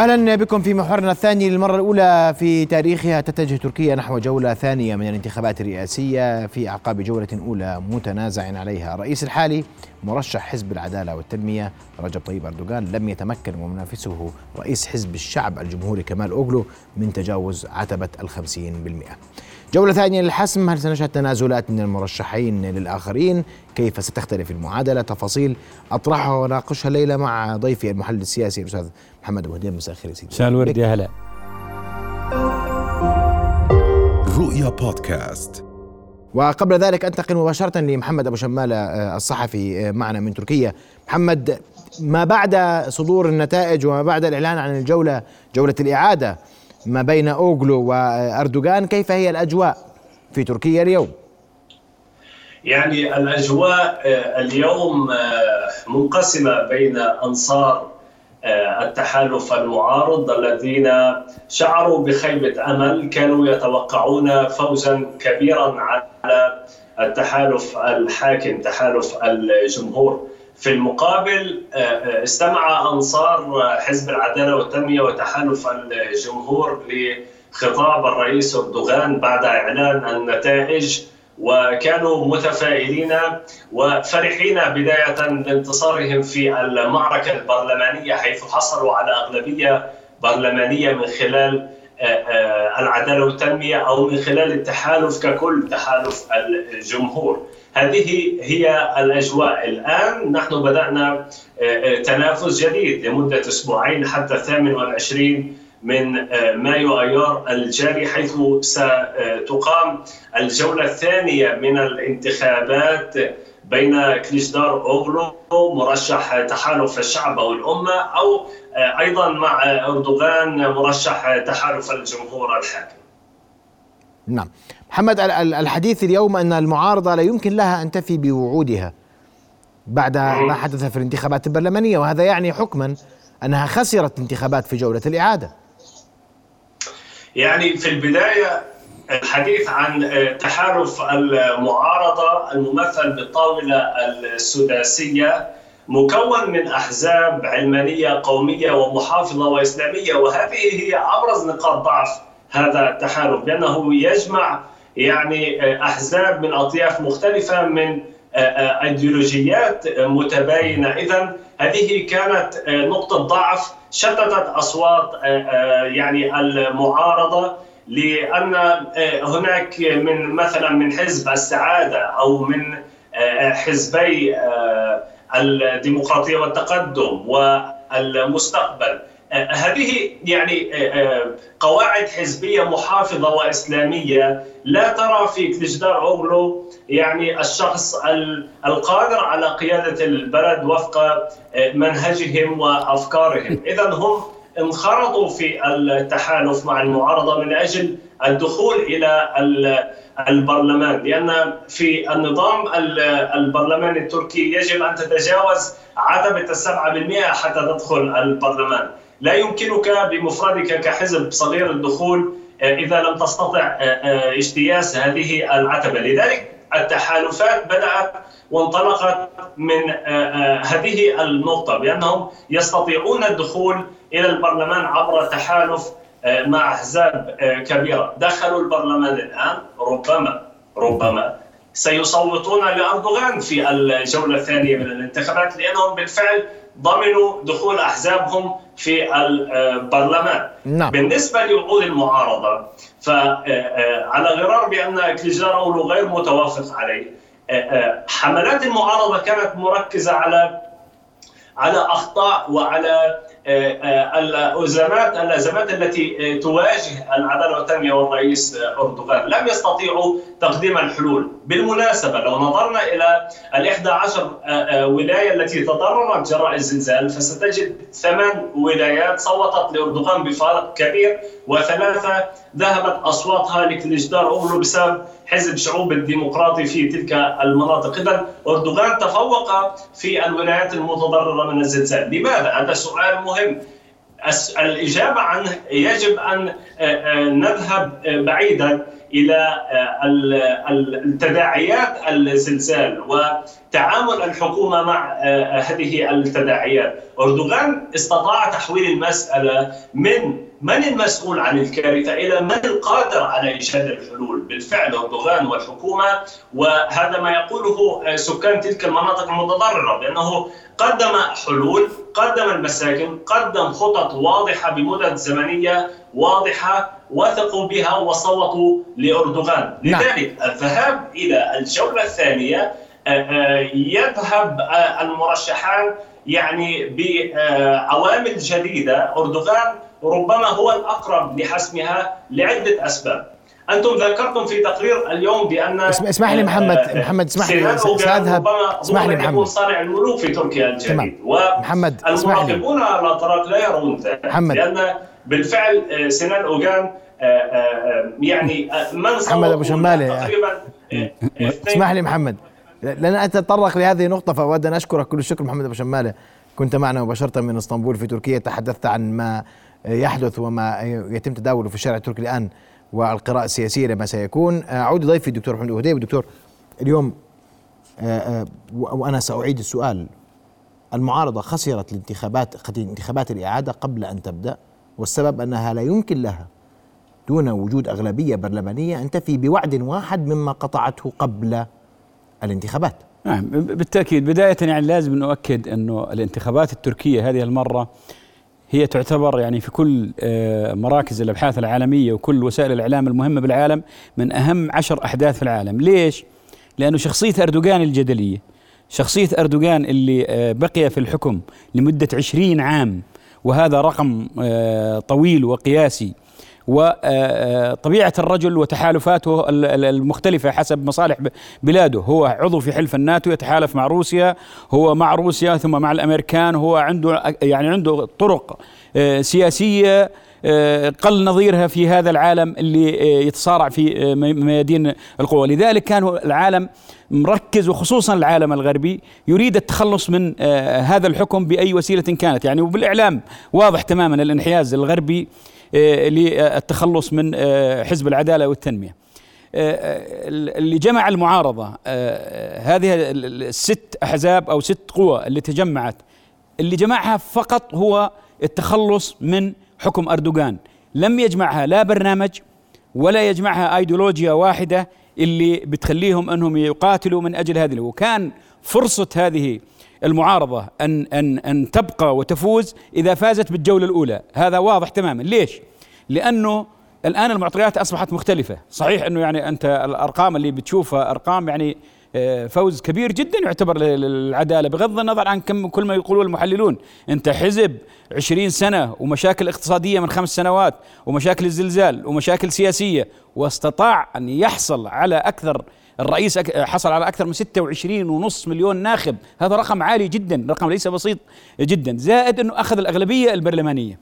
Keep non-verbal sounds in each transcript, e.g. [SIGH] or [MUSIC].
أهلا بكم في محورنا الثاني للمرة الأولى في تاريخها تتجه تركيا نحو جولة ثانية من الانتخابات الرئاسية في أعقاب جولة أولى متنازع عليها، الرئيس الحالي مرشح حزب العدالة والتنمية رجب طيب أردوغان لم يتمكن ومنافسه رئيس حزب الشعب الجمهوري كمال أوغلو من تجاوز عتبة الخمسين بالمئة. جولة ثانية للحسم. هل سنشهد تنازلات من المرشحين للآخرين؟ كيف ستختلف المعادلة؟ تفاصيل أطرحها وناقشها الليلة مع ضيفي المحلل السياسي الأستاذ محمد أبو هديم مساء الخير سيدي مساء الورد يا هلا. رؤيا بودكاست. وقبل ذلك أنتقل مباشرة لمحمد أبو شمالة آه، الصحفي آه، معنا من تركيا. محمد ما بعد صدور النتائج وما بعد الإعلان عن الجولة جولة الإعادة ما بين أوغلو وأردوغان كيف هي الأجواء في تركيا اليوم؟ يعني الأجواء آه، اليوم منقسمة بين أنصار آه، التحالف المعارض الذين شعروا بخيبة أمل كانوا يتوقعون فوزا كبيرا على التحالف الحاكم تحالف الجمهور في المقابل آه، آه، استمع أنصار حزب العدالة والتنمية وتحالف الجمهور لخطاب الرئيس أردوغان بعد إعلان النتائج وكانوا متفائلين وفرحين بداية بانتصارهم في المعركة البرلمانية حيث حصلوا على أغلبية برلمانية من خلال آه، آه، العدالة والتنمية أو من خلال التحالف ككل تحالف الجمهور. هذه هي الأجواء. الآن نحن بدأنا آه، تنافس جديد لمدة أسبوعين حتى 28 من آه، مايو أيار الجاري حيث ستقام الجولة الثانية من الانتخابات بين كليشدار أوغلو مرشح تحالف الشعب أو الأمة أو آه، أيضا مع أردوغان مرشح تحالف الجمهور الحاكم. نعم. محمد الحديث اليوم أن المعارضة لا يمكن لها أن تفي بوعودها بعد ما حدث في الانتخابات البرلمانية وهذا يعني حكما أنها خسرت انتخابات في جولة الإعادة. يعني في البداية الحديث عن آه، تحالف المعارضة الممثل بالطاولة السداسية مكون من أحزاب علمانية قومية ومحافظة وإسلامية وهذه هي أبرز نقاط ضعف هذا التحالف لأنه يجمع يعني آه، أحزاب من أطياف مختلفة من آه، أيديولوجيات متباينة. إذا هذه كانت نقطة ضعف شتتت أصوات يعني المعارضة. لأن آه، هناك من مثلا من حزب السعادة أو من حزبي الديمقراطية والتقدم والمستقبل. هذه يعني قواعد حزبية محافظة وإسلامية لا ترى في كليجدار اوغلو يعني الشخص القادر على قيادة البلد وفق منهجهم وأفكارهم، اذا هم انخرطوا في التحالف مع المعارضة من أجل الدخول إلى البرلمان لأن في النظام البرلماني التركي يجب أن تتجاوز عتبه السبعة بالمئة حتى تدخل البرلمان. لا يمكنك بمفردك كحزب صغير الدخول آه، إذا لم تستطع آه، آه، اجتياز هذه العتبة. لذلك التحالفات بدأت وانطلقت من هذه النقطة بأنهم يستطيعون الدخول إلى البرلمان عبر تحالف مع أحزاب كبيرة دخلوا البرلمان الآن ربما ربما سيصوتون لأردوغان في الجولة الثانية من الانتخابات لأنهم بالفعل ضمنوا دخول أحزابهم في البرلمان نعم. بالنسبة لوعود المعارضة فعلى غرار بأن كليجار اولو غير متوافق عليه. حملات المعارضة كانت مركزة على على أخطاء وعلى آه، آه، الازمات الأزمات التي تواجه العدالة والتنمية والرئيس أردوغان. لم يستطيعوا تقديم الحلول. بالمناسبة لو نظرنا إلى ال 11 ولاية التي تضررت جراء الزلزال فستجد ثمان ولايات صوتت لأردوغان بفارق كبير وثلاثة ذهبت أصواتها لكليجدار اوغلو بسبب حزب شعوب الديمقراطي في تلك المناطق. اذا أردوغان تفوق في الولايات المتضررة من الزلزال. لماذا؟ هذا سؤال مهم. الإجابة عنه يجب أن آه، آه، نذهب بعيدا إلى آه، التداعيات الزلزال تعامل الحكومة مع هذه التداعيات. أردوغان استطاع تحويل المسألة من من المسؤول عن الكارثة؟ إلى من القادر على ايجاد الحلول، بالفعل اردوغان والحكومة؟ وهذا ما يقوله سكان تلك المناطق المتضررة بأنه قدم حلول، قدم المساكن، قدم خطط واضحة بمدد زمنية واضحة وثقوا بها وصوتوا لأردوغان، نعم. لذلك الذهاب إلى الجولة الثانية يذهب المرشحان يعني بعوامل جديدة. أردوغان ربما هو الأقرب لحسمها لعدة أسباب. أنتم ذكرتم في تقرير اليوم بأن اسمح لي محمد محمد اسمح لي ساذهب اسمح لي محمد. صانع الملوك في تركيا الجديد. محمد المراقبون على الاطراف لا يرون ذلك. محمد. لأن بالفعل سنان أوغان يعني من محمد أبو شماله تقريبا [LAUGHS] اسمح لي محمد. لن أتطرق لهذه النقطة فأود أن أشكرك كل الشكر محمد أبو شماله كنت معنا مباشره من إسطنبول في تركيا. تحدثت عن ما يحدث وما يتم تداوله في الشارع التركي الآن والقراءة السياسية لما سيكون. أعود ضيفي الدكتور محمد هديب دكتور اليوم وأنا سأعيد السؤال. المعارضة خسرت الانتخابات انتخابات الإعادة قبل أن تبدأ والسبب أنها لا يمكن لها دون وجود أغلبية برلمانية أن تفي بوعد واحد مما قطعته قبل الانتخابات. نعم بالتأكيد. بداية يعني لازم نؤكد أنه الانتخابات التركية هذه المرة هي تعتبر يعني في كل مراكز الأبحاث العالمية وكل وسائل الإعلام المهمة بالعالم من أهم عشر أحداث في العالم، ليش؟ لأنه شخصية أردوغان الجدلية شخصية أردوغان اللي بقي في الحكم لمدة عشرين عام وهذا رقم طويل وقياسي وطبيعة الرجل وتحالفاته المختلفة حسب مصالح بلاده. هو عضو في حلف الناتو يتحالف مع روسيا هو مع روسيا ثم مع الأمريكان هو عنده يعني عنده طرق سياسية قل نظيرها في هذا العالم اللي يتصارع في ميادين القوى لذلك كان العالم مركز وخصوصا العالم الغربي يريد التخلص من هذا الحكم بأي وسيلة كانت. يعني وبالإعلام واضح تماما الانحياز الغربي للتخلص من حزب العدالة والتنمية. اللي جمع المعارضة هذه الست أحزاب أو ست قوى اللي تجمعت اللي جمعها فقط هو التخلص من حكم أردوغان، لم يجمعها لا برنامج ولا يجمعها أيديولوجيا واحدة اللي بتخليهم أنهم يقاتلوا من أجل هذه وكان فرصة هذه المعارضة أن أن أن تبقى وتفوز إذا فازت بالجولة الأولى، هذا واضح تماما، ليش؟ لأنه الآن المعطيات أصبحت مختلفة، صحيح أنه يعني أنت الأرقام اللي بتشوفها أرقام يعني فوز كبير جدا يعتبر للعدالة بغض النظر عن كم كل ما يقولون المحللون. أنت حزب عشرين سنة ومشاكل اقتصادية من خمس سنوات ومشاكل الزلزال ومشاكل سياسية واستطاع أن يحصل على أكثر الرئيس حصل على أكثر من 26 ونص مليون ناخب. هذا رقم عالي جدا رقم ليس بسيط جدا. زائد أنه أخذ الأغلبية البرلمانية.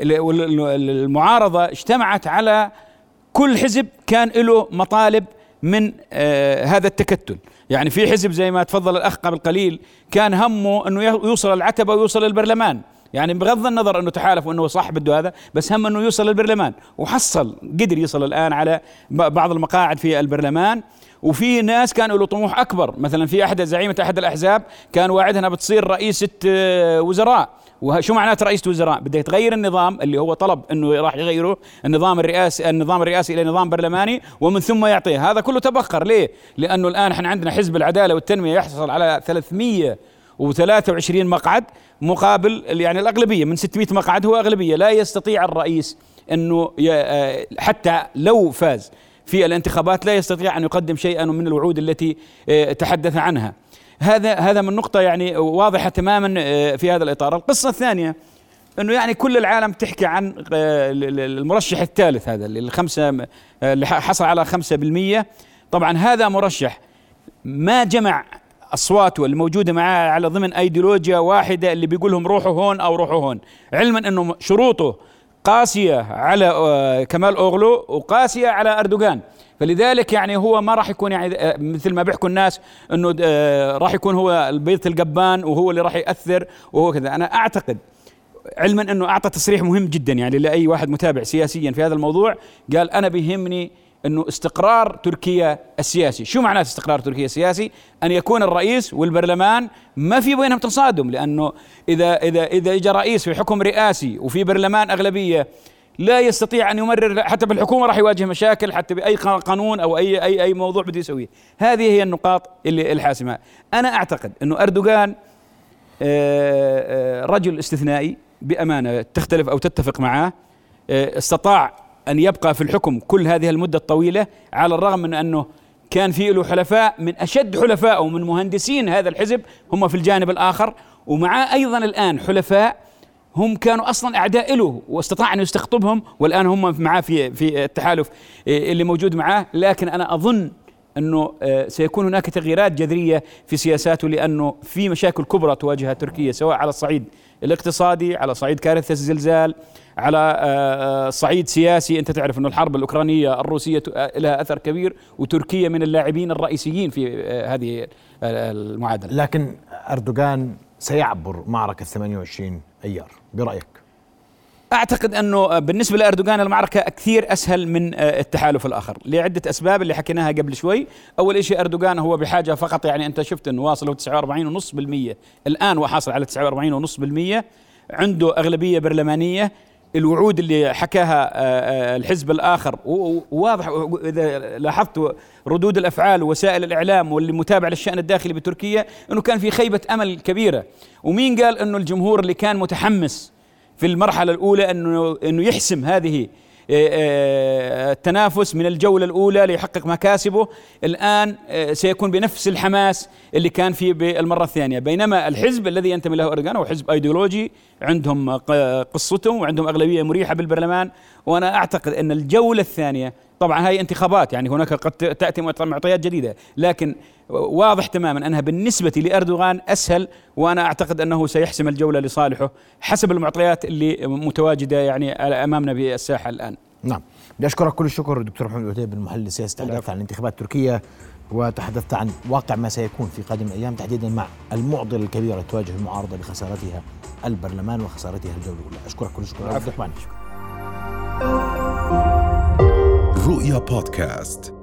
المعارضة اجتمعت على كل حزب كان له مطالب من آه هذا التكتل. يعني في حزب زي ما تفضل الأخ قبل قليل كان همه أنه يوصل العتبة ويوصل البرلمان. يعني بغض النظر إنه تحالف وإنه صح بده هذا بس هم إنه يوصل للبرلمان وحصل قدر يصل الآن على بعض المقاعد في البرلمان. وفي ناس كانوا له طموح أكبر. مثلا في أحد زعيمه أحد الأحزاب كان واعدها أنها بتصير رئيسه وزراء. وشو معناته رئيسة وزراء؟ بدها تغير النظام اللي هو طلب إنه راح يغيره النظام الرئاسي النظام الرئاسي إلى نظام برلماني ومن ثم يعطيه. هذا كله تبخر. ليه؟ لأنه الآن إحنا عندنا حزب العدالة والتنمية يحصل على 300 و23 مقعد مقابل يعني الأغلبية. من 600 مقعد هو أغلبية. لا يستطيع الرئيس إنه حتى لو فاز. في الانتخابات لا يستطيع أن يقدم شيئا من الوعود التي تحدث عنها. هذا هذا من نقطة يعني واضحة تماما في هذا الإطار. القصة الثانية إنه يعني كل العالم تحكي عن المرشح الثالث هذا اللي الخمسة اللي حصل على 5% طبعا هذا مرشح ما جمع اصواته الموجودة معاه على ضمن أيديولوجيا واحدة اللي بيقول لهم روحوا هون أو روحوا هون. علما إنه شروطه قاسية على كمال أوغلو وقاسية على أردوغان. فلذلك يعني هو ما راح يكون يعني مثل ما بيحكوا الناس إنه راح يكون هو البيض القبان وهو اللي راح يأثر وهو كذا. أنا أعتقد علما إنه أعطى تصريح مهم جدا يعني لأي واحد متابع سياسيا في هذا الموضوع. قال أنا بيهمني إنه استقرار تركيا السياسي، شو معناته استقرار تركيا السياسي؟ أن يكون الرئيس والبرلمان ما في بينهم تصادم لأنه إذا إذا إذا اجى رئيس في حكم رئاسي وفي برلمان أغلبية لا يستطيع أن يمرر حتى بالحكومة راح يواجه مشاكل حتى بأي قانون أو أي أي أي موضوع بده يسويه، هذه هي النقاط اللي الحاسمة، أنا أعتقد إنه أردوغان آه، آه، رجل استثنائي بأمانة تختلف أو تتفق معاه آه، استطاع أن يبقى في الحكم كل هذه المدة الطويلة على الرغم من أنه كان في له حلفاء من أشد حلفائه من مهندسين هذا الحزب هم في الجانب الآخر. ومعاه أيضا الآن حلفاء هم كانوا أصلا أعداء له واستطاع أن يستقطبهم والآن هم معاه في في التحالف اللي موجود معاه. لكن أنا أظن أنه آه، سيكون هناك تغييرات جذرية في سياساته لأنه في مشاكل كبرى تواجهها تركيا سواء على الصعيد الاقتصادي على صعيد كارثة الزلزال على آه، آه، صعيد سياسي. أنت تعرف أنه الحرب الأوكرانية الروسية لها أثر كبير وتركيا من اللاعبين الرئيسيين في هذه المعادلة. لكن أردوغان سيعبر معركة 28 أيار برأيك؟ أعتقد أنه بالنسبة لأردوغان المعركة كثير أسهل من آه، التحالف الآخر. لعدة أسباب اللي حكيناها قبل شوي. أول شيء أردوغان هو بحاجة فقط يعني أنت شفت إنه واصل 49.5% الآن هو حاصل على 49.5% عنده أغلبية برلمانية. الوعود اللي حكاها آه، آه، الحزب الآخر وواضح إذا لاحظت ردود الأفعال ووسائل الإعلام واللي متابع للشأن الداخلي بتركيا إنه كان في خيبة أمل كبيرة. ومين قال إنه الجمهور اللي كان متحمس في المرحلة الأولى أنه أنه يحسم هذه آه، آه، التنافس من الجولة الأولى ليحقق مكاسبه. الآن آه، سيكون بنفس الحماس اللي كان فيه بالمرة الثانية. بينما الحزب الذي ينتمي له أردوغان هو حزب أيديولوجي عندهم قصتهم وعندهم أغلبية مريحة بالبرلمان. وأنا أعتقد أن الجولة الثانية طبعا هاي انتخابات يعني هناك قد تأتي معطيات جديدة لكن واضح تماما أنها بالنسبة لإردوغان أسهل وأنا أعتقد أنه سيحسم الجولة لصالحه حسب المعطيات اللي متواجدة يعني أمامنا بالساحة الآن. نعم، بدي أشكرك كل الشكر دكتور محمد العتيب المحلل السياسي تحدثت عن الانتخابات التركية وتحدثت عن واقع ما سيكون في قادم الأيام تحديدا مع المعضلة الكبيرة تواجه المعارضة بخسارتها البرلمان وخسارتها الجوله الاولى، أشكرك كل الشكر. عبد الرحمن رؤيا بودكاست.